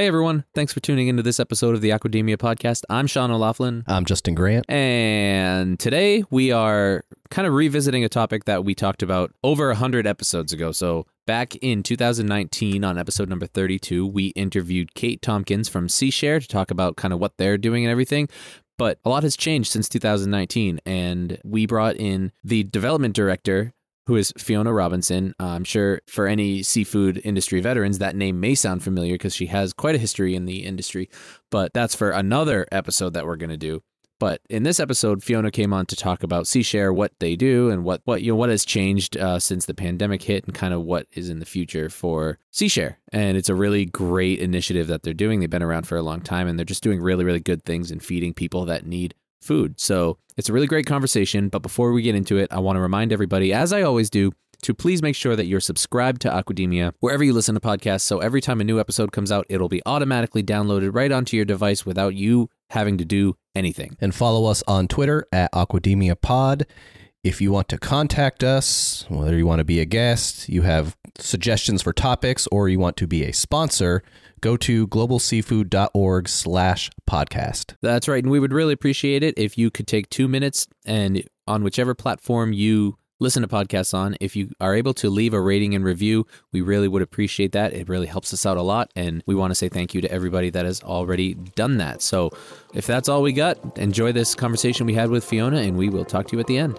Hey everyone, thanks for tuning into this episode of the Aquademia podcast. I'm Sean O'Laughlin. I'm Justin Grant. And today we are kind of revisiting a topic that we talked about over 100 episodes ago. So, back in 2019, on episode number 32, we interviewed Kate Tompkins from SeaShare to talk about kind of what they're doing and everything. But a lot has changed since 2019, and we brought in the development director who is Fiona Robinson. Uh, I'm sure for any seafood industry veterans, that name may sound familiar because she has quite a history in the industry, but that's for another episode that we're going to do. But in this episode, Fiona came on to talk about SeaShare, what they do, and what what you know what has changed uh, since the pandemic hit, and kind of what is in the future for SeaShare. And it's a really great initiative that they're doing. They've been around for a long time, and they're just doing really really good things in feeding people that need food. So it's a really great conversation. But before we get into it, I want to remind everybody, as I always do, to please make sure that you're subscribed to Aquademia wherever you listen to podcasts. So every time a new episode comes out, it'll be automatically downloaded right onto your device without you having to do anything. And follow us on Twitter at Aquademia Pod. If you want to contact us, whether you want to be a guest, you have suggestions for topics, or you want to be a sponsor, go to globalseafood.org slash podcast. That's right. And we would really appreciate it if you could take two minutes and on whichever platform you listen to podcasts on, if you are able to leave a rating and review, we really would appreciate that. It really helps us out a lot. And we want to say thank you to everybody that has already done that. So if that's all we got, enjoy this conversation we had with Fiona, and we will talk to you at the end.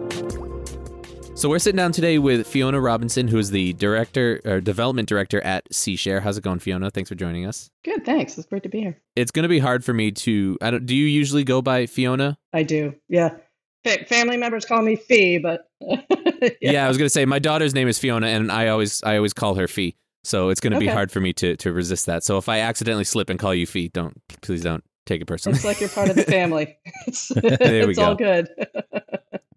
So we're sitting down today with Fiona Robinson, who is the director or development director at SeaShare. How's it going, Fiona? Thanks for joining us. Good, thanks. It's great to be here. It's going to be hard for me to. I don't. Do you usually go by Fiona? I do. Yeah. Fa- family members call me Fee, but yeah. yeah. I was going to say my daughter's name is Fiona, and I always I always call her Fee. So it's going to okay. be hard for me to to resist that. So if I accidentally slip and call you Fee, don't please don't take it personally. It's like you're part of the family. it's, there we go. it's go. all good.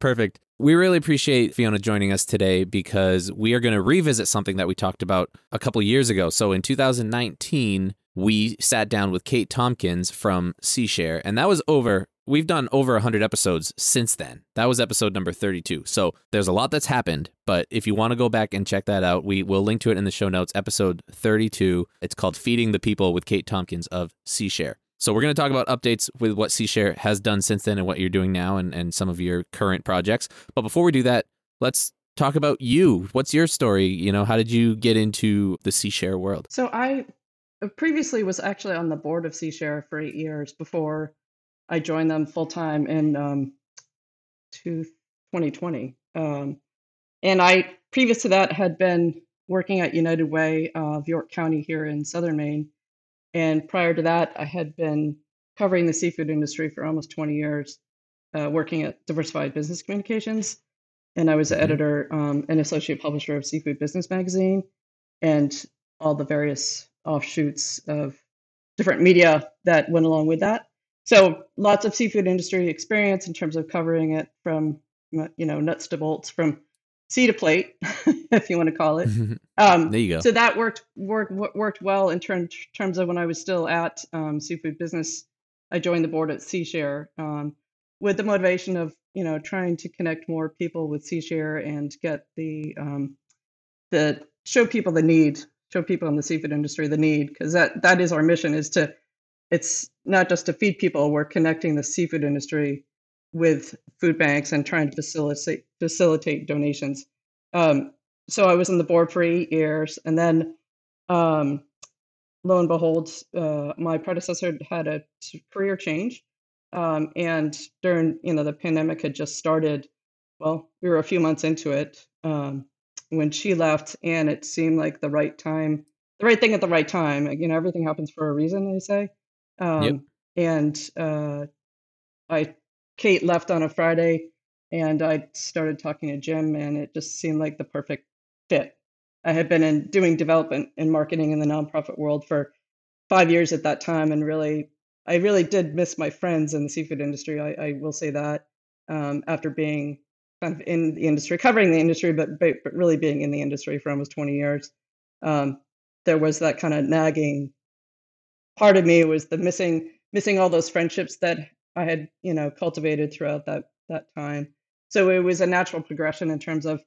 Perfect. We really appreciate Fiona joining us today because we are going to revisit something that we talked about a couple years ago. So in 2019, we sat down with Kate Tompkins from SeaShare, and that was over. We've done over 100 episodes since then. That was episode number 32. So there's a lot that's happened, but if you want to go back and check that out, we will link to it in the show notes. Episode 32. It's called Feeding the People with Kate Tompkins of SeaShare. So we're going to talk about updates with what SeaShare has done since then and what you're doing now and, and some of your current projects. But before we do that, let's talk about you. What's your story? You know, how did you get into the SeaShare world? So I previously was actually on the board of SeaShare for eight years before I joined them full time in um, 2020. Um, and I, previous to that, had been working at United Way of York County here in southern Maine and prior to that, I had been covering the seafood industry for almost 20 years, uh, working at Diversified Business Communications. And I was the mm-hmm. editor um, and associate publisher of Seafood Business Magazine and all the various offshoots of different media that went along with that. So lots of seafood industry experience in terms of covering it from you know nuts to bolts from sea to plate, if you want to call it. Um, there you go. So that worked worked worked well in term, terms of when I was still at um, Seafood Business. I joined the board at SeaShare um, with the motivation of you know trying to connect more people with SeaShare and get the um, the show people the need, show people in the seafood industry the need, because that that is our mission is to it's not just to feed people. We're connecting the seafood industry with food banks and trying to facilitate facilitate donations. Um, so I was on the board for eight years, and then um, lo and behold, uh, my predecessor had a career change, um, and during you know the pandemic had just started. Well, we were a few months into it um, when she left, and it seemed like the right time, the right thing at the right time. You know, everything happens for a reason, they say. Um, yep. And uh, I Kate left on a Friday, and I started talking to Jim, and it just seemed like the perfect fit. I had been in doing development and marketing in the nonprofit world for five years at that time, and really I really did miss my friends in the seafood industry. I, I will say that um, after being kind of in the industry, covering the industry, but, but really being in the industry for almost 20 years, um, there was that kind of nagging part of me was the missing missing all those friendships that I had you know cultivated throughout that that time. So it was a natural progression in terms of,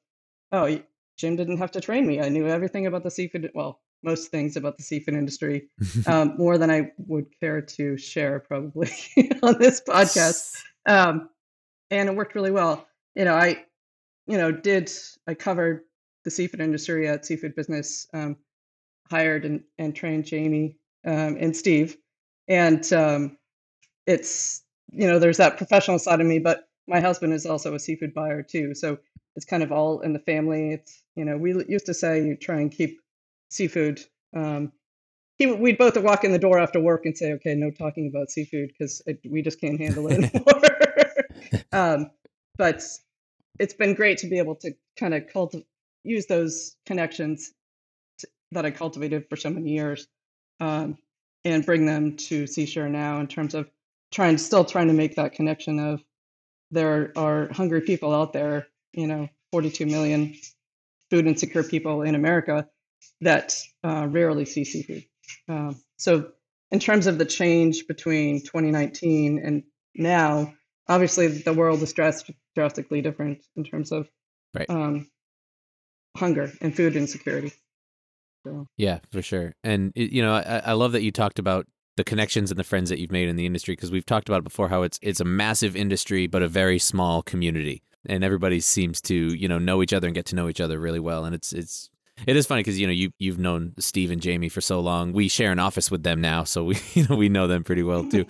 oh, Jim didn't have to train me. I knew everything about the seafood. Well, most things about the seafood industry, um, more than I would care to share probably on this podcast. Um, and it worked really well. You know, I, you know, did I covered the seafood industry at Seafood Business, um, hired and, and trained Jamie um, and Steve, and um, it's you know there's that professional side of me, but my husband is also a seafood buyer too, so it's kind of all in the family. It's you know we used to say you try and keep seafood. Um, he, we'd both walk in the door after work and say, "Okay, no talking about seafood because we just can't handle it anymore." um, but it's been great to be able to kind of cultivate, use those connections to, that I cultivated for so many years, um, and bring them to Seashare now in terms of trying, still trying to make that connection of there are hungry people out there, you know, 42 million food insecure people in America that uh, rarely see seafood. Um, so, in terms of the change between 2019 and now, obviously the world is drastic, drastically different in terms of right. um, hunger and food insecurity. So. Yeah, for sure. And you know, I, I love that you talked about the connections and the friends that you've made in the industry because we've talked about it before how it's it's a massive industry but a very small community. And everybody seems to you know know each other and get to know each other really well. And it's it's it is funny because you know you you've known Steve and Jamie for so long. We share an office with them now, so we you know we know them pretty well too.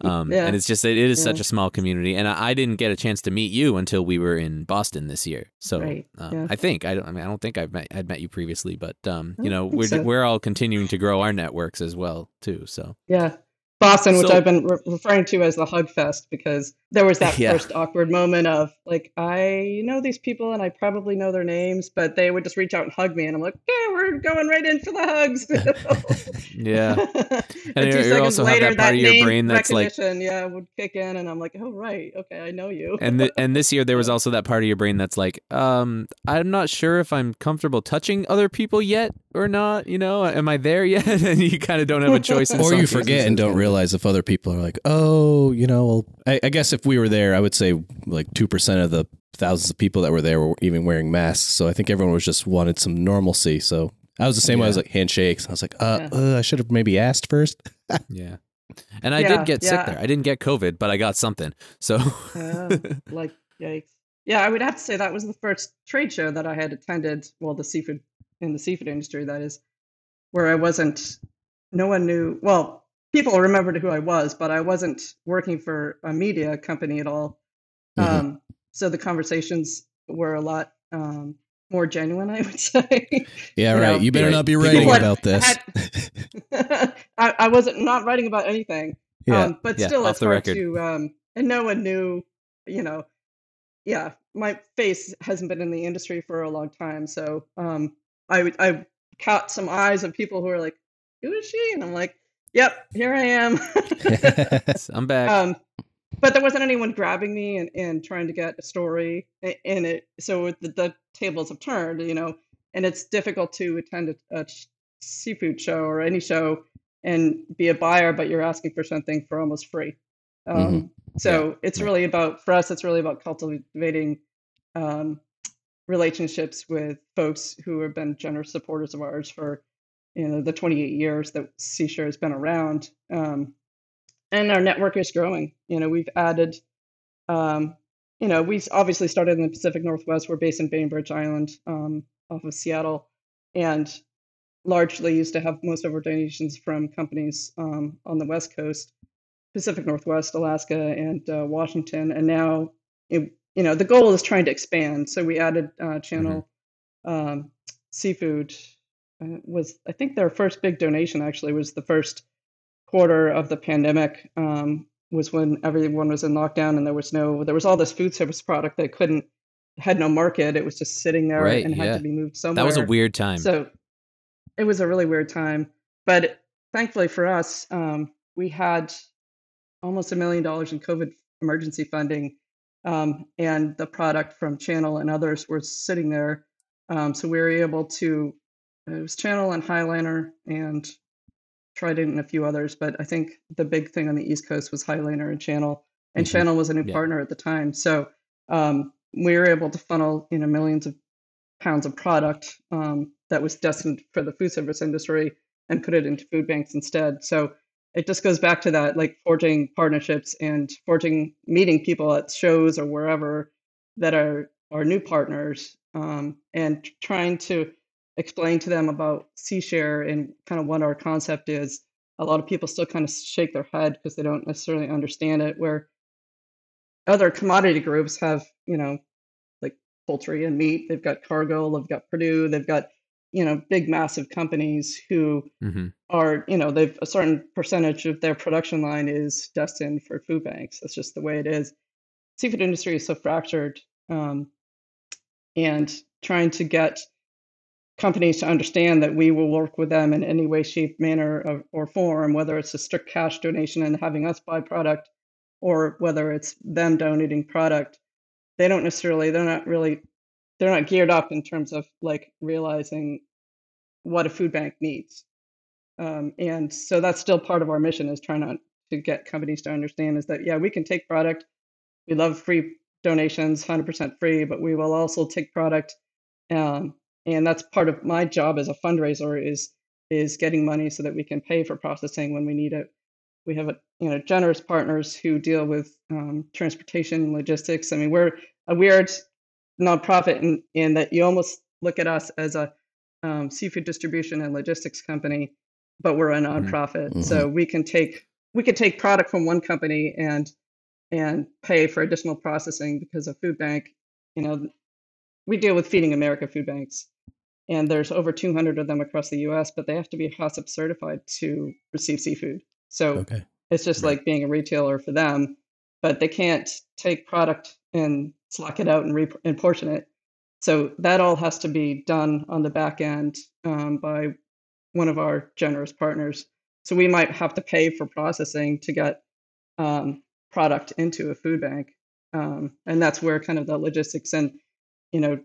Um, yeah. And it's just it is yeah. such a small community, and I, I, didn't get a chance to meet you until we were in Boston this year. So right. uh, yeah. I think I don't I mean I don't think I've met I'd met you previously, but um, you know we're so. we're all continuing to grow our networks as well too. So yeah, Boston, which so, I've been re- referring to as the Hug Fest because there was that yeah. first awkward moment of like, I know these people and I probably know their names, but they would just reach out and hug me, and I'm like, yeah, we're going right in for the hugs. yeah, and, and you also later, have that part that of your brain that's like, yeah, would kick in, and I'm like, oh right, okay, I know you. and the, and this year there was also that part of your brain that's like, um, I'm not sure if I'm comfortable touching other people yet or not. You know, am I there yet? and you kind of don't have a choice. or you forget and don't realize if other people are like, oh, you know, well, I, I guess if we were there, I would say like two percent of the thousands of people that were there were even wearing masks. So I think everyone was just wanted some normalcy. So I was the same yeah. way. I was like handshakes. I was like, uh, yeah. uh I should have maybe asked first. yeah. And I yeah, did get sick there. I didn't get COVID, but I got something. So, uh, like, yikes. Yeah, I would have to say that was the first trade show that I had attended. Well, the seafood in the seafood industry, that is, where I wasn't. No one knew. Well, people remembered who I was, but I wasn't working for a media company at all. Mm-hmm. Um, so the conversations were a lot um, more genuine, I would say. Yeah, you right. Know, you better not be writing about this. Had, I, I, wasn't not writing about anything. Yeah, um, but yeah, still, it's hard record. to. Um, and no one knew. You know, yeah, my face hasn't been in the industry for a long time, so um, I I caught some eyes of people who are like, "Who is she?" And I'm like, "Yep, here I am." I'm back. Um, but there wasn't anyone grabbing me and, and trying to get a story in it. So the, the tables have turned, you know, and it's difficult to attend a, a seafood show or any show and be a buyer, but you're asking for something for almost free. Um, mm-hmm. So yeah. it's really about for us. It's really about cultivating um, relationships with folks who have been generous supporters of ours for you know the 28 years that Seashare has been around. Um, and our network is growing. You know, we've added, um, you know, we obviously started in the Pacific Northwest. We're based in Bainbridge Island, um, off of Seattle, and largely used to have most of our donations from companies um, on the West Coast, Pacific Northwest, Alaska, and uh, Washington. And now, it, you know, the goal is trying to expand. So we added uh, Channel mm-hmm. Seafood. Uh, was I think their first big donation actually was the first quarter of the pandemic um, was when everyone was in lockdown and there was no there was all this food service product that couldn't had no market. It was just sitting there right, and had yeah. to be moved somewhere. That was a weird time. So it was a really weird time. But thankfully for us, um, we had almost a million dollars in COVID emergency funding, um, and the product from Channel and others were sitting there. Um, so we were able to. It was Channel and Highliner, and tried it in a few others, but I think the big thing on the East Coast was Highliner and Channel, and Mhm. Channel was a new Yeah. partner at the time. So um, we were able to funnel you know millions of pounds of product um, that was destined for the food service industry and put it into food banks instead. So it just goes back to that, like forging partnerships and forging meeting people at shows or wherever that are are new partners um, and trying to explain to them about SeaShare and kind of what our concept is. A lot of people still kind of shake their head because they don't necessarily understand it. Where other commodity groups have, you know, like poultry and meat, they've got Cargill, they've got Perdue, they've got, you know, big massive companies who hmm are, you know, they've a certain percentage of their production line is destined for food banks. That's just the way it is. Seafood industry is so fractured, um, and trying to get companies to understand that we will work with them in any way, shape, manner, or, or form, whether it's a strict cash donation and having us buy product, or whether it's them donating product. They don't necessarily. They're not really. They're not geared up in terms of like realizing what a food bank needs. Um, and so that's still part of our mission is trying to, to get companies to understand is that, yeah, we can take product. We love free donations, 100% free, but we will also take product. Um, and that's part of my job as a fundraiser is is getting money so that we can pay for processing when we need it. We have a you know generous partners who deal with um, transportation and logistics. I mean, we're a weird nonprofit in, in that you almost look at us as a um, seafood distribution and logistics company, but we're a nonprofit, so we can take we could take product from one company and and pay for additional processing because a food bank, you know, we deal with Feeding America food banks, and there's over 200 of them across the U.S., but they have to be HACCP certified to receive seafood. So Okay. it's just like being a retailer for them, but they can't take product and slack it out and, re- and portion it. So that all has to be done on the back end um, by one of our generous partners. So we might have to pay for processing to get um, product into a food bank, um, and that's where kind of the logistics and you know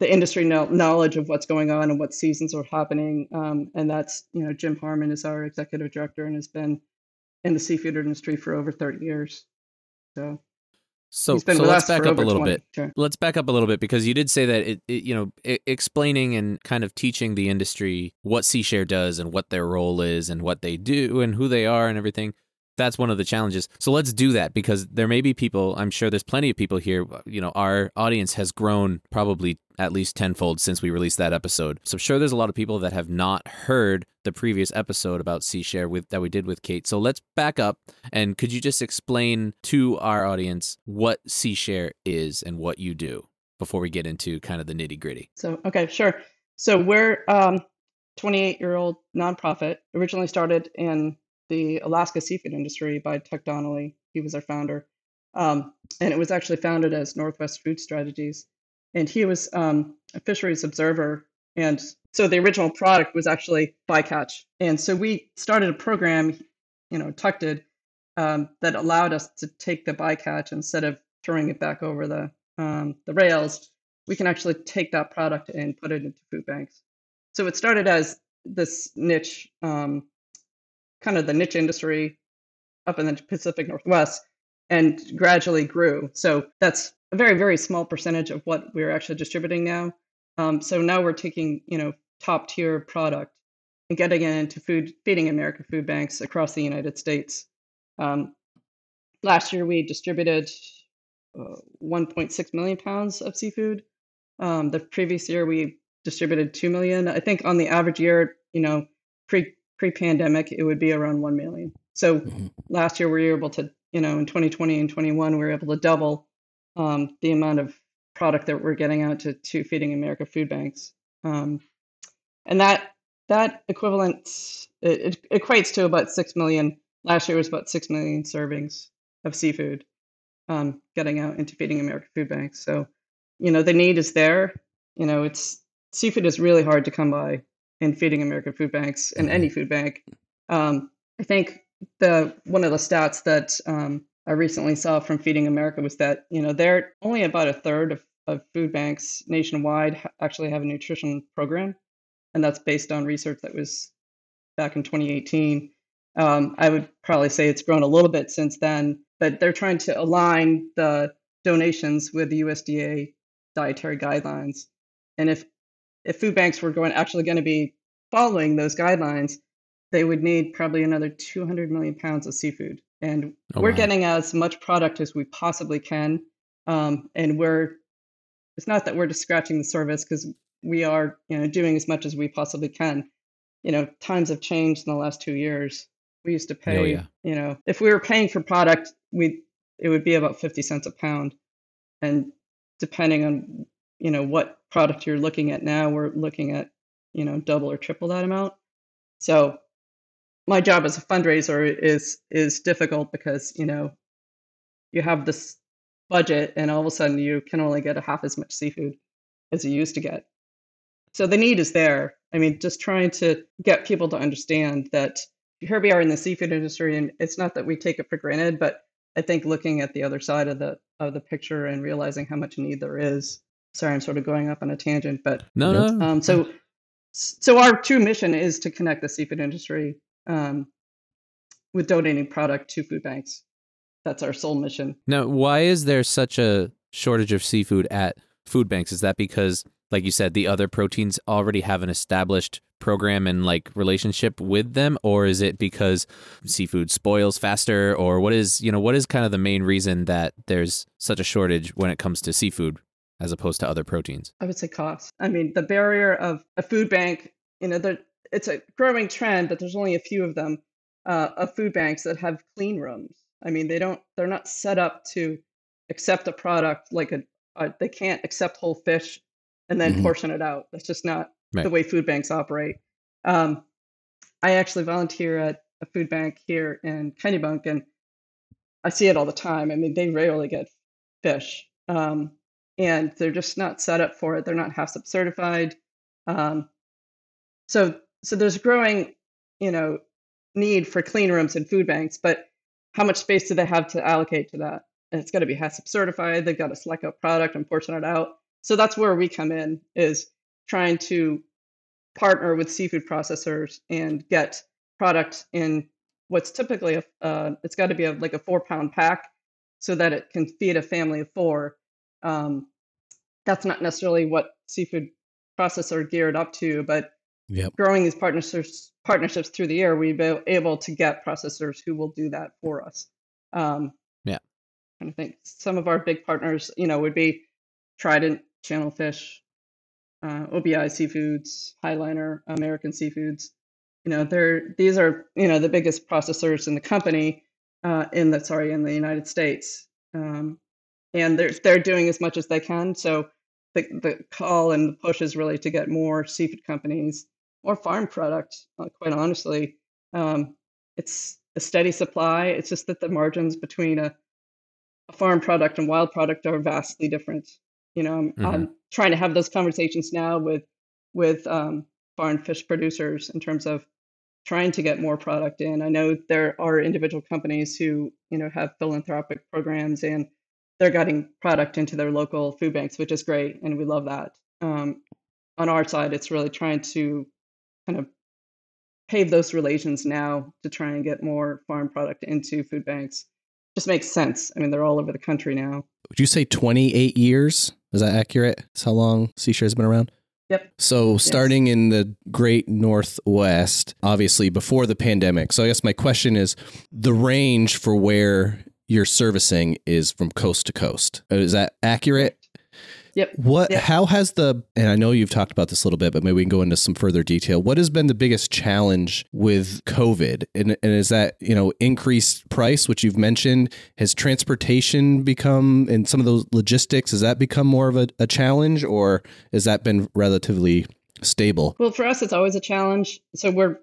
the industry know- knowledge of what's going on and what seasons are happening. Um, and that's you know Jim Harmon is our executive director and has been in the seafood industry for over 30 years. So So, so let's back up a little 20 bit. Sure. Let's back up a little bit because you did say that it, it you know, I- explaining and kind of teaching the industry what SeaShare does and what their role is and what they do and who they are and everything. That's one of the challenges. So let's do that because there may be people, I'm sure there's plenty of people here, you know, our audience has grown probably at least tenfold since we released that episode. So I'm sure there's a lot of people that have not heard the previous episode about SeaShare with that we did with Kate. So let's back up and could you just explain to our audience what SeaShare is and what you do before we get into kind of the nitty gritty? So okay, sure. So we're um 28 year old nonprofit. Originally started in the Alaska seafood industry by Tuck Donnelly. He was our founder, um, and it was actually founded as Northwest Food Strategies. And he was um, a fisheries observer, and so the original product was actually bycatch. And so we started a program, you know, Tuck did, um, that allowed us to take the bycatch instead of throwing it back over the um, the rails we can actually take that product and put it into food banks. So it started as this niche, um, kind of the niche industry up in the Pacific Northwest, and gradually grew. So that's a very, very small percentage of what we're actually distributing now. Um, so now we're taking, you know, top tier product and getting it into food, feeding America food banks across the United States. Um, last year we distributed uh, 1.6 million pounds of seafood. Um, the previous year we distributed 2 million. I think on the average year, you know, pre pre pandemic, it would be around 1 million. So Mhm. last year we were able to, you know, in 2020 and 21, we were able to double um, the amount of product that we're getting out to, to feeding America food banks. Um, and that that equivalent it, it equates to about 6 million. Last year was about 6 million servings of seafood um, getting out into feeding America food banks. So, you know, the need is there. You know, it's seafood is really hard to come by in feeding American food banks and any food bank. Um, I think the one of the stats that um, I recently saw from Feeding America was that you know they're only about a third of, of food banks nationwide actually have a nutrition program, and that's based on research that was back in 2018. Um, I would probably say it's grown a little bit since then, but they're trying to align the donations with the USDA dietary guidelines. And if if food banks were going actually going to be following those guidelines, they would need probably another 200 million pounds of seafood. And oh, we're wow. getting as much product as we possibly can. Um, and we're, it's not that we're just scratching the surface because we are, you know, doing as much as we possibly can. You know, times have changed in the last two years. We used to oh, pay, oh, yeah. you know, if we were paying for product, we it would be about 50 cents a pound. And depending on, you know, what product you're looking at now, we're looking at, you know, double or triple that amount. So my job as a fundraiser is is difficult because, you know, you have this budget and all of a sudden you can only get a half as much seafood as you used to get. So the need is there. I mean, just trying to get people to understand that here we are in the seafood industry and it's not that we take it for granted, but I think looking at the other side of the of the picture and realizing how much need there is sorry, I'm sort of going up on a tangent, but no, no. Um, so, so our true mission is to connect the seafood industry um, with donating product to food banks. That's our sole mission. Now, why is there such a shortage of seafood at food banks? Is that because, like you said, the other proteins already have an established program and like relationship with them, or is it because seafood spoils faster, or what is you know what is kind of the main reason that there's such a shortage when it comes to seafood as opposed to other proteins? I would say cost. I mean, the barrier of a food bank, you know, it's a growing trend but there's only a few of them uh, of food banks that have clean rooms. I mean, they don't, they're not set up to accept a product like a, a they can't accept whole fish and then mm-hmm. portion it out. That's just not right. the way food banks operate. Um, I actually volunteer at a food bank here in Kennebunk, and I see it all the time. I mean, they rarely get fish. Um, and they're just not set up for it. They're not HACCP certified. Um, so so there's a growing, you know, need for clean rooms and food banks, but how much space do they have to allocate to that? And it's got to be HACCP certified. They've got to select a product and portion it out. So that's where we come in is trying to partner with seafood processors and get product in what's typically a uh, it's got to be a, like a four pound pack so that it can feed a family of four um, that's not necessarily what seafood processors are geared up to, but yep. growing these partnerships partnerships through the year, we've been able to get processors who will do that for us. Um, yeah, and I think some of our big partners, you know, would be Trident, Channel Fish, uh, OBI Seafoods, Highliner, American Seafoods. You know, they're these are you know the biggest processors in the company uh, in the sorry in the United States. Um, and they're they're doing as much as they can. So the the call and the push is really to get more seafood companies, more farm product. Uh, quite honestly, um, it's a steady supply. It's just that the margins between a, a farm product and wild product are vastly different. You know, I'm, mm-hmm. I'm trying to have those conversations now with with um, farm fish producers in terms of trying to get more product in. I know there are individual companies who you know have philanthropic programs and they're getting product into their local food banks, which is great, and we love that. Um, on our side, it's really trying to kind of pave those relations now to try and get more farm product into food banks. Just makes sense. I mean, they're all over the country now. Would you say 28 years? Is that accurate? That's how long Seashare has been around? Yep. So starting yes. in the great northwest, obviously before the pandemic. So I guess my question is the range for where your servicing is from coast to coast. Uh, is that accurate? Yep. What? Yep. How has the? And I know you've talked about this a little bit, but maybe we can go into some further detail. What has been the biggest challenge with COVID? And, and is that you know increased price, which you've mentioned? Has transportation become and some of those logistics? Has that become more of a, a challenge, or has that been relatively stable? Well, for us, it's always a challenge. So we're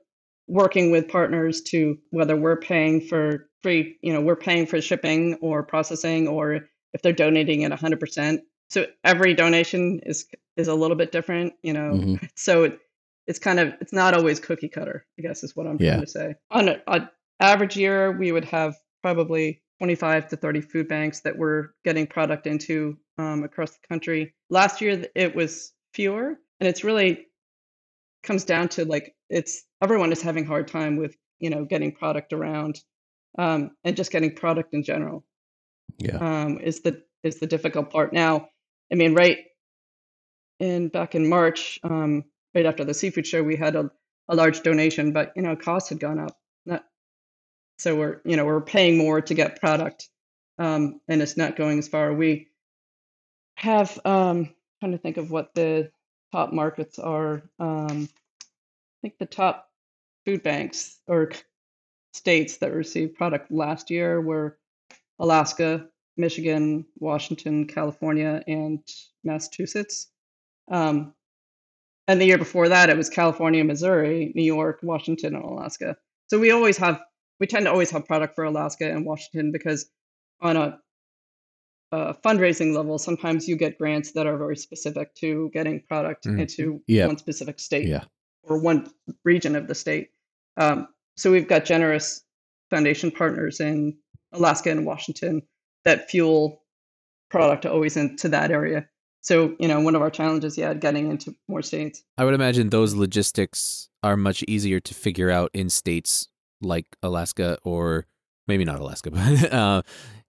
working with partners to whether we're paying for free, you know, we're paying for shipping or processing, or if they're donating at 100%. So every donation is is a little bit different, you know. Mm-hmm. So it, it's kind of it's not always cookie cutter. I guess is what I'm yeah. trying to say. On, an average year, we would have probably 25 to 30 food banks that were getting product into um, across the country. Last year, it was fewer, and it's really comes down to like it's everyone is having hard time with you know getting product around um, and just getting product in general. Yeah, um, is the is the difficult part. Now, I mean, right in back in March, um, right after the seafood show, we had a, a large donation, but you know, costs had gone up. Not, so we're you know we're paying more to get product, um, and it's not going as far. We have um, trying to think of what the top markets are. Um, think the top food banks or states that received product last year were Alaska, Michigan, Washington, California, and Massachusetts. Um, and the year before that, it was California, Missouri, New York, Washington, and Alaska. So we always have, we tend to always have product for Alaska and Washington because on a, a fundraising level, sometimes you get grants that are very specific to getting product Mm. into Yeah. one specific state yeah, or one region of the state. Um, so we've got generous foundation partners in Alaska and Washington that fuel product always into that area. So, you know, one of our challenges, yeah, getting into more states. I would imagine those logistics are much easier to figure out in states like Alaska or maybe not Alaska, but uh,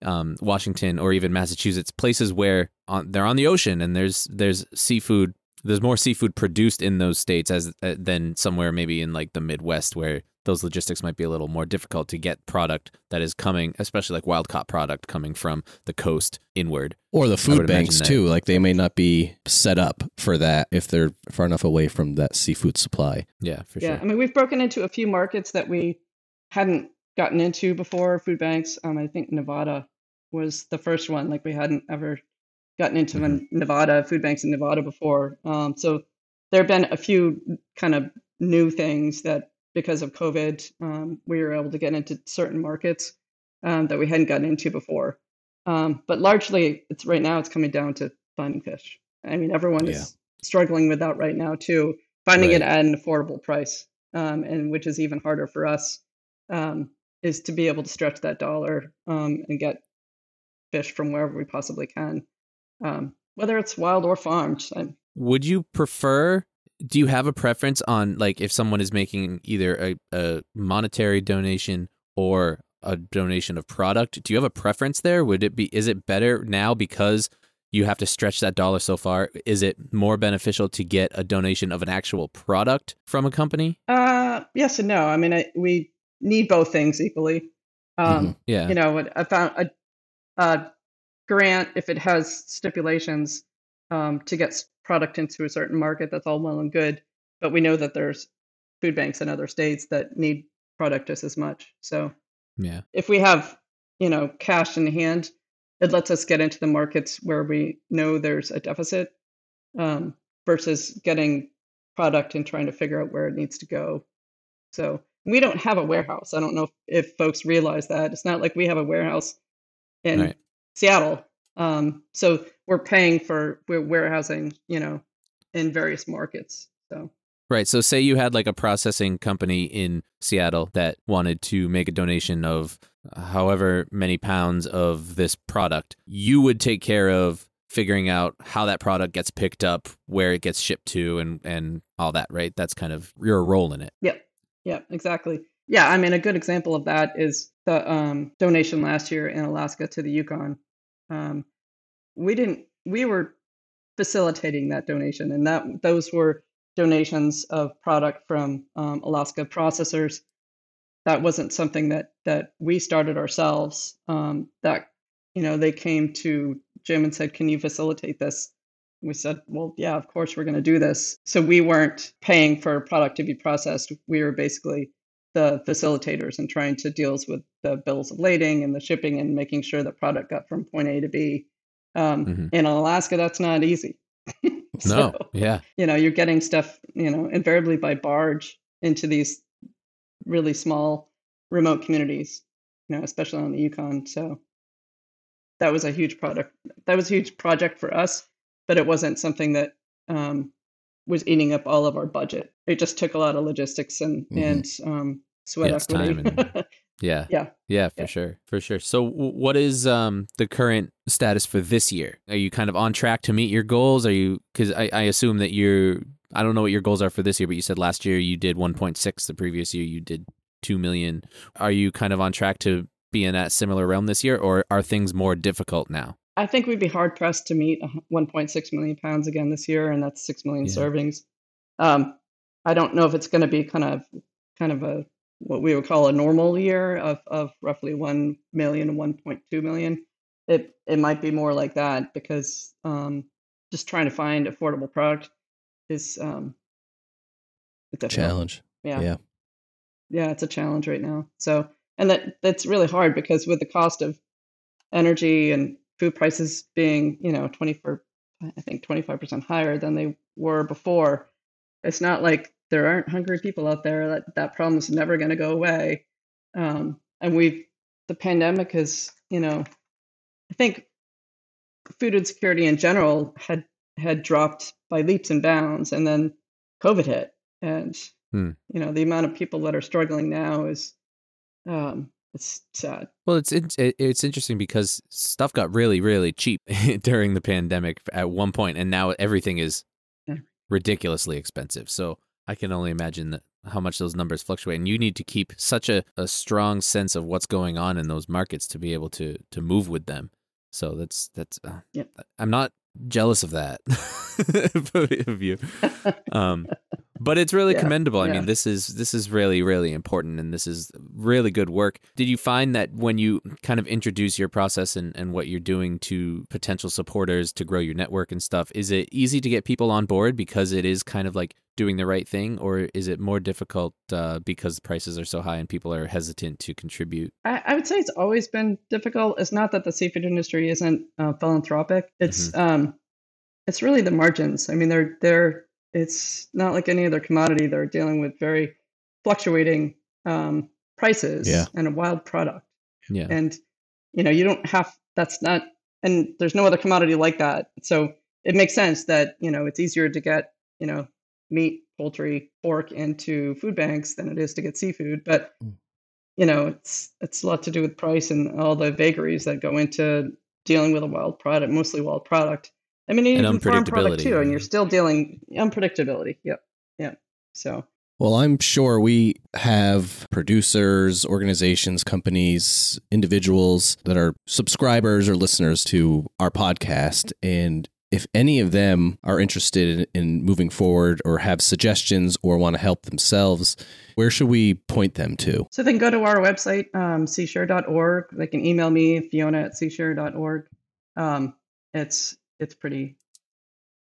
um, Washington or even Massachusetts, places where on, they're on the ocean and there's there's seafood. There's more seafood produced in those states as uh, than somewhere maybe in like the Midwest where those logistics might be a little more difficult to get product that is coming, especially like wild caught product coming from the coast inward. or the food banks too. Like they may not be set up for that if they're far enough away from that seafood supply. Yeah, for yeah. sure. I mean, we've broken into a few markets that we hadn't gotten into before, food banks. Um, I think Nevada was the first one. Like we hadn't ever gotten into in Nevada, food banks in Nevada before. Um, so there have been a few kind of new things that because of COVID, um, we were able to get into certain markets um, that we hadn't gotten into before. Um, but largely, it's right now it's coming down to finding fish. I mean, everyone Yeah. is struggling with that right now too, finding it at an affordable price, um, and which is even harder for us, um, is to be able to stretch that dollar um, and get fish from wherever we possibly can, um, whether it's wild or farmed. I, Would you prefer? Do you have a preference on like if someone is making either a, a monetary donation or a donation of product? Do you have a preference there? Would it be? Is it better now because you have to stretch that dollar so far? Is it more beneficial to get a donation of an actual product from a company? Uh, yes and no. I mean, I, we need both things equally. Um, Yeah. You know, what I found a, a grant if it has stipulations um, to get product into a certain market. That's all well and good, but we know that there's food banks in other states that need product just as much. So yeah. if we have, you know, cash in hand, it lets us get into the markets where we know there's a deficit um, versus getting product and trying to figure out where it needs to go. So we don't have a warehouse. I don't know if, if folks realize that. It's not like we have a warehouse in Right. Seattle. Um, so we're paying for we're warehousing, you know, in various markets. So Right. So, say you had like a processing company in Seattle that wanted to make a donation of however many pounds of this product. You would take care of figuring out how that product gets picked up, where it gets shipped to, and and all that. Right. That's kind of your role in it. Yep. Yep. Exactly. Yeah. I mean, a good example of that is the um, donation last year in Alaska to the Yukon. Um, we didn't. We were facilitating that donation, and that those were donations of product from um, Alaska processors. That wasn't something that that we started ourselves. Um, that you know they came to Jim and said, "Can you facilitate this?" we said, well, yeah, of course we're going to do this. So we weren't paying for a product to be processed. We were basically the facilitators and trying to deal with the bills of lading and the shipping and making sure the product got from point A to B. Um, Mhm. In Alaska, that's not easy. No. So, Yeah. you know, you're getting stuff, you know, invariably by barge into these really small remote communities, you know, especially on the Yukon. So that was a huge product. That was a huge project for us, but it wasn't something that um, was eating up all of our budget. It just took a lot of logistics and Mhm. and um, sweat Yeah, equity. and- Yeah. Yeah. Yeah, for Yeah. sure. For sure. So w- what is um the current status for this year? Are you kind of on track to meet your goals? Are you cuz I, I assume that you're I don't know what your goals are for this year, but you said last year you did 1.6, the previous year you did 2 million. Are you kind of on track to be in that similar realm this year or are things more difficult now? I think we'd be hard pressed to meet 1.6 million pounds again this year, and that's six million Yeah. servings. Um, I don't know if it's going to be kind of kind of a what we would call a normal year of of roughly 1 million, 1.2 million. It it might be more like that because um, just trying to find affordable product is um, a. Challenge. Yeah. Yeah. Yeah, it's a challenge right now. So, and that that's really hard because with the cost of energy and food prices being, you know, 24 I think 25% higher than they were before, it's not like there aren't hungry people out there that that problem is never going to go away. Um, and we've the pandemic has, you know, I think food insecurity in general had had dropped by leaps and bounds and then COVID hit and Hmm. you know the amount of people that are struggling now is um it's sad Well, it's it's it's interesting because stuff got really really cheap during the pandemic at one point, and now everything is ridiculously expensive. So I can only imagine that how much those numbers fluctuate, and you need to keep such a, a strong sense of what's going on in those markets to be able to to move with them. So that's that's. Uh, Yep. I'm not jealous of that of you. Um, but it's really Yeah, commendable. I yeah. mean, this is this is really really important, and this is really good work. Did you find that when you kind of introduce your process and, and what you're doing to potential supporters to grow your network and stuff, is it easy to get people on board because it is kind of like doing the right thing, or is it more difficult uh, because prices are so high and people are hesitant to contribute? I, I would say it's always been difficult it's not that the seafood industry isn't uh, philanthropic it's um it's really the margins i mean they're they're it's not like any other commodity. They're dealing with very fluctuating um prices Yeah. and a wild product. Yeah, and you know you don't have that's not and there's no other commodity like that. So it makes sense that you know it's easier to get you know meat poultry pork into food banks than it is to get seafood. But Mm. you know it's it's a lot to do with price and all the vagaries that go into dealing with a wild product mostly wild product i mean And even farm product unpredictability. too and you're still dealing unpredictability yep yep so Well, I'm sure we have producers, organizations, companies, individuals that are subscribers or listeners to our podcast. And if any of them are interested in, in moving forward or have suggestions or want to help themselves, where should we point them to? So they can go to our website, um, seashare.org. They can email me, Fiona at seashare.org. Um, it's it's pretty.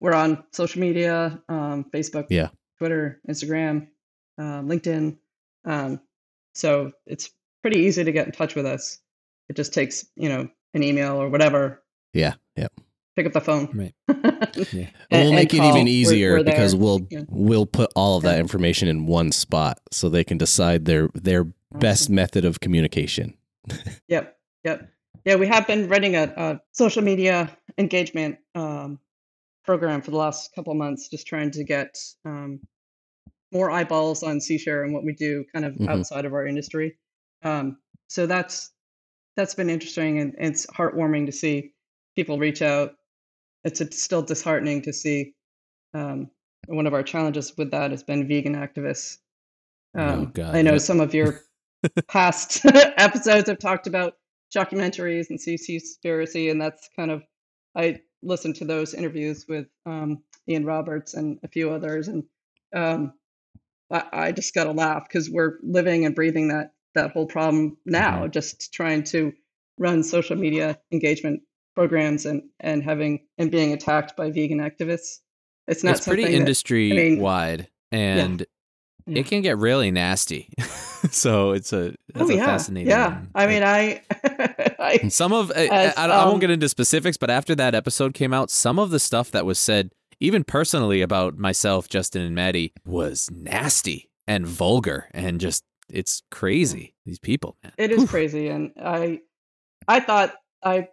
We're on social media, um, Facebook, Yeah. Twitter, Instagram, um, LinkedIn. Um, so it's pretty easy to get in touch with us. It just takes you know an email or whatever. Yeah. Yeah. Pick up the phone. Right. Yeah. And- we'll make it even We're- easier we're because we'll Yeah. we'll put all of that information in one spot so they can decide their their best method of communication. Yep, yep, yeah. We have been running a, a social media engagement um, program for the last couple of months, just trying to get um, more eyeballs on Seashare and what we do, kind of Mhm. outside of our industry. Um, so that's that's been interesting, and, and it's heartwarming to see people reach out. It's, it's still disheartening to see. Um, one of our challenges with that has been vegan activists. Oh, Um, God, I know some of your past episodes have talked about documentaries and Seaspiracy, and that's kind of I listened to those interviews with um, Ian Roberts and a few others, and um, I, I just got to laugh because we're living and breathing that that whole problem now, just trying to run social media engagement programs and and having and being attacked by vegan activists. It's not it's pretty something that- industry I mean, wide, and yeah. it can get really nasty. so it's a that's oh a yeah, fascinating. yeah. I mean, I, I some of I, As, I, I um, won't get into specifics, but after that episode came out, some of the stuff that was said, even personally about myself, Justin and Maddie, was nasty and vulgar and just it's crazy. These people, man. It is crazy, and I, I thought I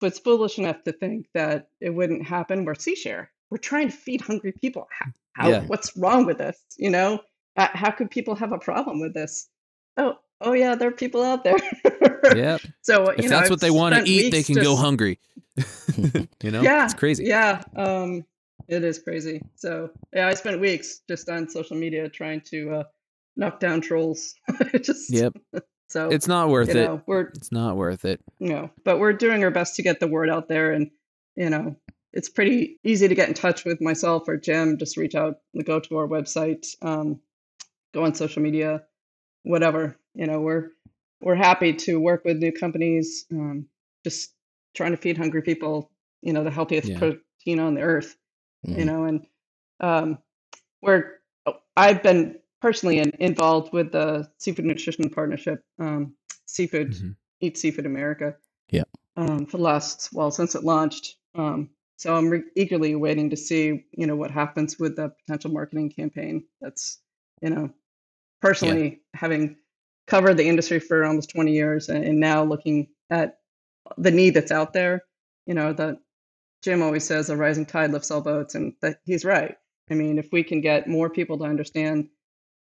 was foolish enough to think that it wouldn't happen. We're Seashare. We're trying to feed hungry people. How, how Yeah. what's wrong with this? You know, how could people have a problem with this? Oh, oh yeah, there are people out there. Yep. So If you know, that's I've what they want to eat, they weeks can go hungry. you know? Yeah, It's crazy. Yeah, um, it is crazy. So yeah, I spent weeks just on social media trying to uh, knock down trolls. just Yep. So It's not worth you it. know, we're It's not worth it. you know, but we're doing our best to get the word out there, and you know, it's pretty easy to get in touch with myself or Jim. Just reach out, go to our website, um, go on social media, whatever. You know, we're we're happy to work with new companies. Um, just trying to feed hungry people, you know, the healthiest Yeah. protein on the earth. You Mhm. know, and um, we're I've been personally in, involved with the Seafood Nutrition Partnership, um, Seafood Mhm. Eat Seafood America. Yeah. Um, for the last well since it launched. Um, so I'm re- eagerly waiting to see you know what happens with the potential marketing campaign. That's you know personally having covered the industry for almost 20 years and, and now looking at the need that's out there. You know that Jim always says a rising tide lifts all boats, and that he's right. I mean, if we can get more people to understand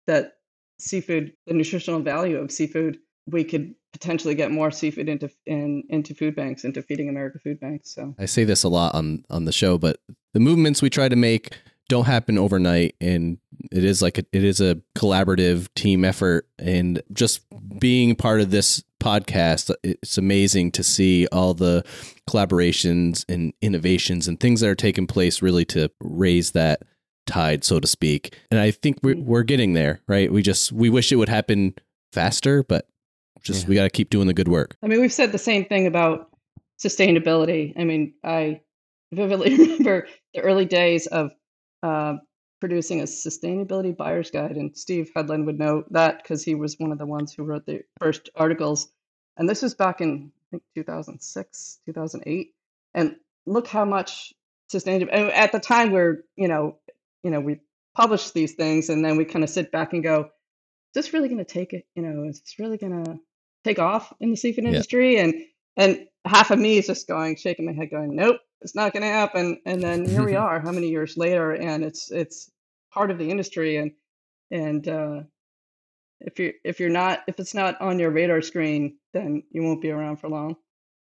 that seafood, the nutritional value of seafood, we could potentially get more seafood into in, into food banks, into feeding America food banks. So I say this a lot on on the show, but the movements we try to make don't happen overnight, and it is like a, it is a collaborative team effort. And just being part of this podcast, it's amazing to see all the collaborations and innovations and things that are taking place, really to raise that tide, so to speak. And I think we're mm-hmm. we're getting there, right? We just we wish it would happen faster, but just Yeah. we got to keep doing the good work. I mean, we've said the same thing about sustainability. I mean, I vividly remember the early days of uh, producing a sustainability buyer's guide, and Steve Headland would know that because he was one of the ones who wrote the first articles. And this was back in I think 2006, 2008. And look how much sustainability. At the time, we're you know, you know, we publish these things, and then we kind of sit back and go, "Is this really going to take it? You know, is this really going to take off in the seafood Yeah. industry and and half of me is just going shaking my head going nope it's not going to happen and then here we are how many years later and it's it's part of the industry and and uh if you if you're not if it's not on your radar screen then you won't be around for long.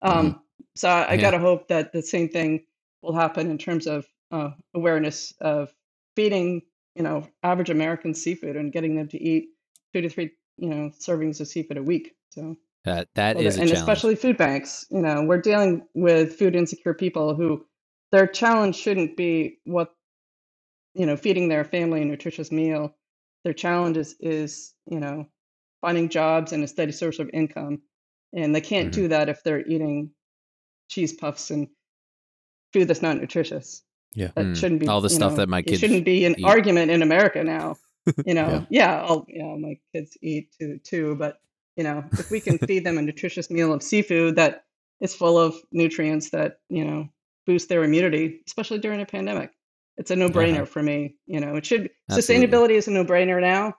Um so i, I Yeah. gotta hope that the same thing will happen in terms of uh, awareness of feeding you know average american seafood and getting them to eat two to three you know servings of seafood a week so That that well, is a and challenge. especially food banks. You know, we're dealing with food insecure people who their challenge shouldn't be what you know feeding their family a nutritious meal. Their challenge is is you know finding jobs and a steady source of income, and they can't Mhm. do that if they're eating cheese puffs and food that's not nutritious. Yeah. That Mm. shouldn't be All the stuff know, that my it kids shouldn't be an eat. argument in America now. You know, Yeah. yeah, all yeah, my kids eat too too, but you know, if we can feed them a nutritious meal of seafood that is full of nutrients that you know boost their immunity, especially during a pandemic, it's a no-brainer Uh-huh. for me. You know, it should Absolutely. sustainability is a no-brainer now.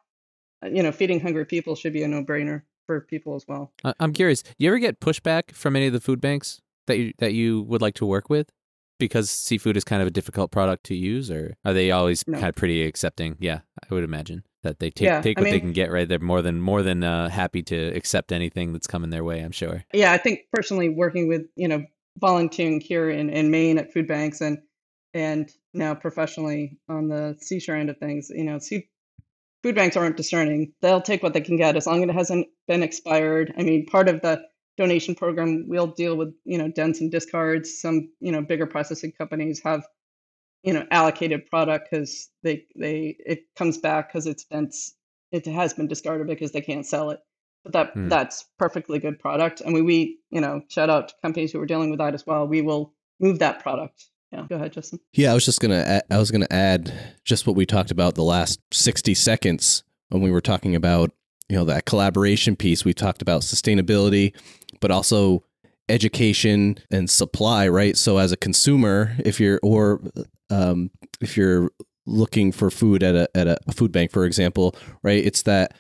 Uh, You know, feeding hungry people should be a no-brainer for people as well. I'm curious. You ever get pushback from any of the food banks that you that you would like to work with because seafood is kind of a difficult product to use, or are they always No. kind of pretty accepting? Yeah, I would imagine that they take Yeah, take I what they can get. Right, they're more than more than uh, happy to accept anything that's coming their way. I'm sure. yeah, I think personally working with you know volunteering here in, in Maine at food banks and and now professionally on the SeaShare end of things, you know, see, food banks aren't discerning. They'll take what they can get as long as it hasn't been expired. I mean, part of the donation program, we'll deal with you know dents and discards. Some you know bigger processing companies have you know allocated product because they they it comes back because it's been it has been discarded because they can't sell it but that Hmm. that's perfectly good product and we, we you know shout out to companies who are dealing with that as well we will move that product yeah go ahead justin Yeah, I was just gonna. add- I was gonna add just what we talked about the last sixty seconds when we were talking about you know that collaboration piece. We talked about sustainability, but also education and supply. Right. So as a consumer, if you're or um, if you're looking for food at a at a food bank, for example, right, it's that.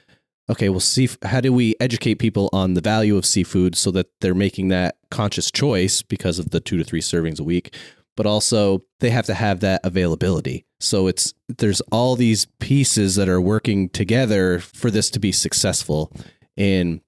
Okay, well, see, how do we educate people on the value of seafood so that they're making that conscious choice because of the two to three servings a week? but also they have to have that availability. So it's there's all these pieces that are working together for this to be successful. And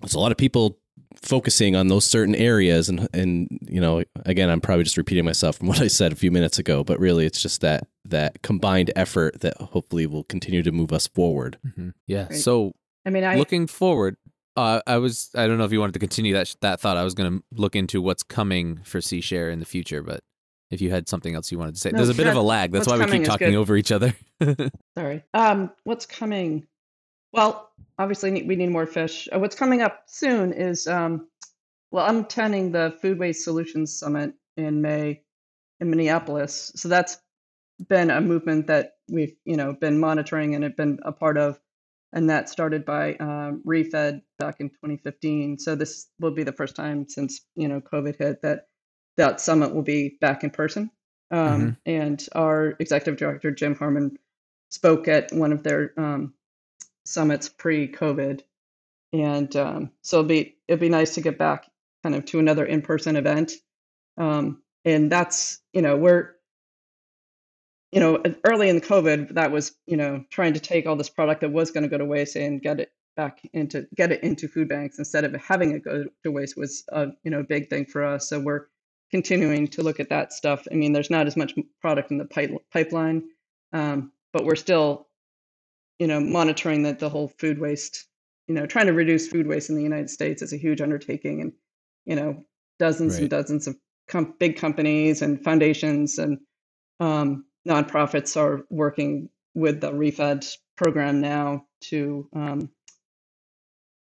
there's a lot of people focusing on those certain areas and and you know again I'm probably just repeating myself from what I said a few minutes ago but really it's just that that combined effort that hopefully will continue to move us forward. Mm-hmm. Yeah. Right. So I mean, I looking forward, uh, I was I don't know if you wanted to continue that that thought. I was going to look into what's coming for SeaShare in the future, but if you had something else you wanted to say, No, there's a bit of a lag. That's what's why we keep talking over each other. Sorry. Um, what's coming? Well, obviously we need more fish. Uh, what's coming up soon is, um, well, I'm attending the Food Waste Solutions Summit in May in Minneapolis. So that's been a movement that we've, you know, been monitoring and have been a part of, and that started by um, ReFED back in 2015. So this will be the first time since you know COVID hit that that summit will be back in person. Um, And our executive director Jim Harmon spoke at one of their um, summits pre-COVID, and um, so it'll be it'd be nice to get back kind of to another in-person event. Um, and that's you know we're you know early in COVID that was you know trying to take all this product that was going to go to waste and get it back into get it into food banks instead of having it go to waste was a you know big thing for us. So we're continuing to look at that stuff. I mean, there's not as much product in the pipe, pipeline, um, but we're still, you know, monitoring that the whole food waste, you know, trying to reduce food waste in the United States is a huge undertaking, and you know, dozens Right. and dozens of com- big companies and foundations and um, nonprofits are working with the ReFED program now to. Um,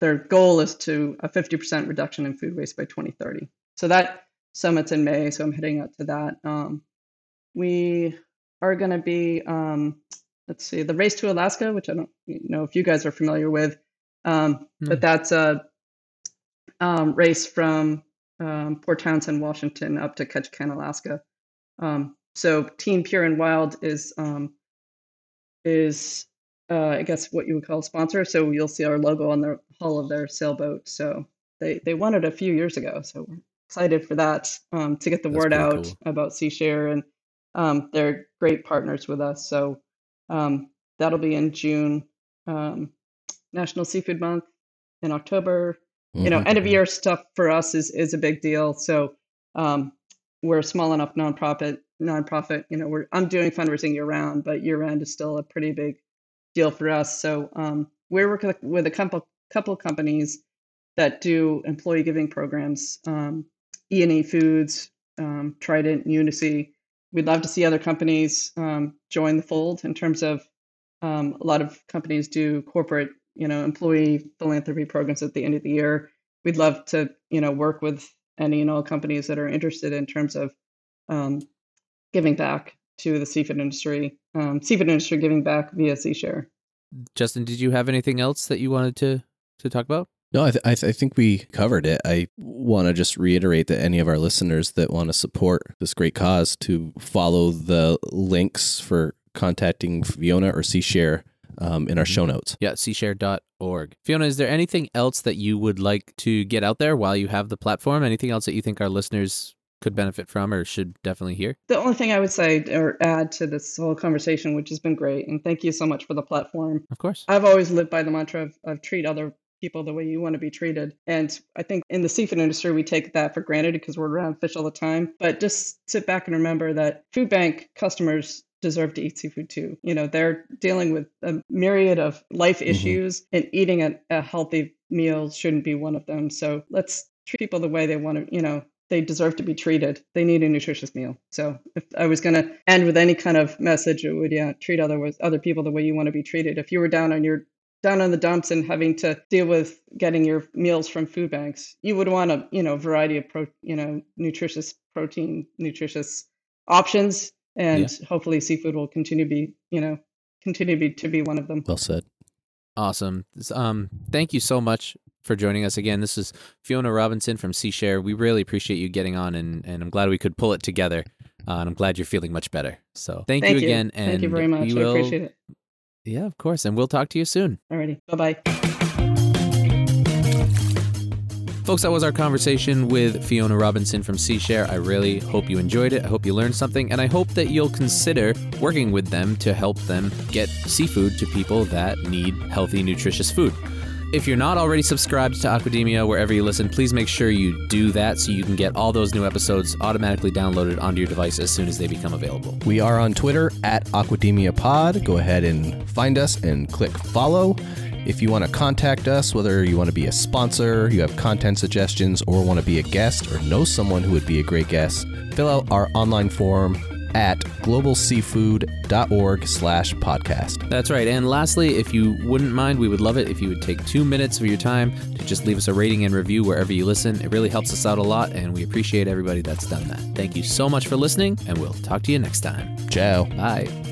their goal is to a 50% reduction in food waste by 2030. So that summit's in May, so I'm heading out to that. Um, we are going to be, um, let's see, the Race to Alaska, which I don't know if you guys are familiar with, um, No. but that's a um, race from um, Port Townsend, Washington, up to Ketchikan, Alaska. Um, so Team Pure and Wild is um, is uh, I guess what you would call a sponsor. So you'll see our logo on the hull of their sailboat. So they they won it a few years ago. So we're excited for that um, to get the That's word out cool. about SeaShare and um, they're great partners with us. So um, that'll be in June. Um, National Seafood Month in October. You know, Mhm. end of year stuff for us is is a big deal. So um, we're a small enough nonprofit. Nonprofit. You know, we're I'm doing fundraising year round, but year round is still a pretty big deal for us. So um, we're working with a couple couple companies that do employee giving programs. Um, E and E Foods, um, Trident, UniSea. We'd love to see other companies um, join the fold in terms of um, a lot of companies do corporate, you know, employee philanthropy programs at the end of the year. We'd love to, you know, work with any and all companies that are interested in terms of um, giving back to the seafood industry, um, seafood industry giving back via SeaShare. Justin, did you have anything else that you wanted to to talk about? No, I, th- I, th- I think we covered it. I want to just reiterate that any of our listeners that want to support this great cause to follow the links for contacting Fiona or SeaShare um, in our show notes. Yeah, seashare.org. Fiona, is there anything else that you would like to get out there while you have the platform? Anything else that you think our listeners could benefit from or should definitely hear? The only thing I would say or add to this whole conversation, which has been great, and thank you so much for the platform, Of course. I've always lived by the mantra of, of treat other people the way you want to be treated. And I think in the seafood industry, we take that for granted because we're around fish all the time. But just sit back and remember that food bank customers deserve to eat seafood too. You know, they're dealing with a myriad of life Mhm. issues, and eating a, a healthy meal shouldn't be one of them. So let's treat people the way they want to, you know, they deserve to be treated. They need a nutritious meal. So if I was going to end with any kind of message, it would yeah, treat other other people the way you want to be treated. If you were down on your down on the dumps and having to deal with getting your meals from food banks, you would want a you know variety of pro you know nutritious protein, nutritious options, and hopefully seafood will continue to be you know continue to be, to be one of them. Well said. Awesome. Um, thank you so much for joining us again. This is Fiona Robinson from SeaShare. We really appreciate you getting on, and, and I'm glad we could pull it together. Uh, and I'm glad you're feeling much better. So thank, Thank you again. And Thank you very much. we I appreciate it. Yeah, of course. And we'll talk to you soon. Alrighty. Bye bye. Folks, that was our conversation with Fiona Robinson from SeaShare. I really hope you enjoyed it. I hope you learned something, and I hope that you'll consider working with them to help them get seafood to people that need healthy, nutritious food. If you're not already subscribed to Aquademia wherever you listen, please make sure you do that so you can get all those new episodes automatically downloaded onto your device as soon as they become available. We are on Twitter at Aquademia Pod. Go ahead and find us and click follow. If you want to contact us, whether you want to be a sponsor, you have content suggestions, or want to be a guest or know someone who would be a great guest, fill out our online form at globalseafood.org slash podcast. That's right. And lastly, if you wouldn't mind, we would love it if you would take two minutes of your time to just leave us a rating and review wherever you listen. It really helps us out a lot, and we appreciate everybody that's done that. Thank you so much for listening, and we'll talk to you next time. Ciao. Bye.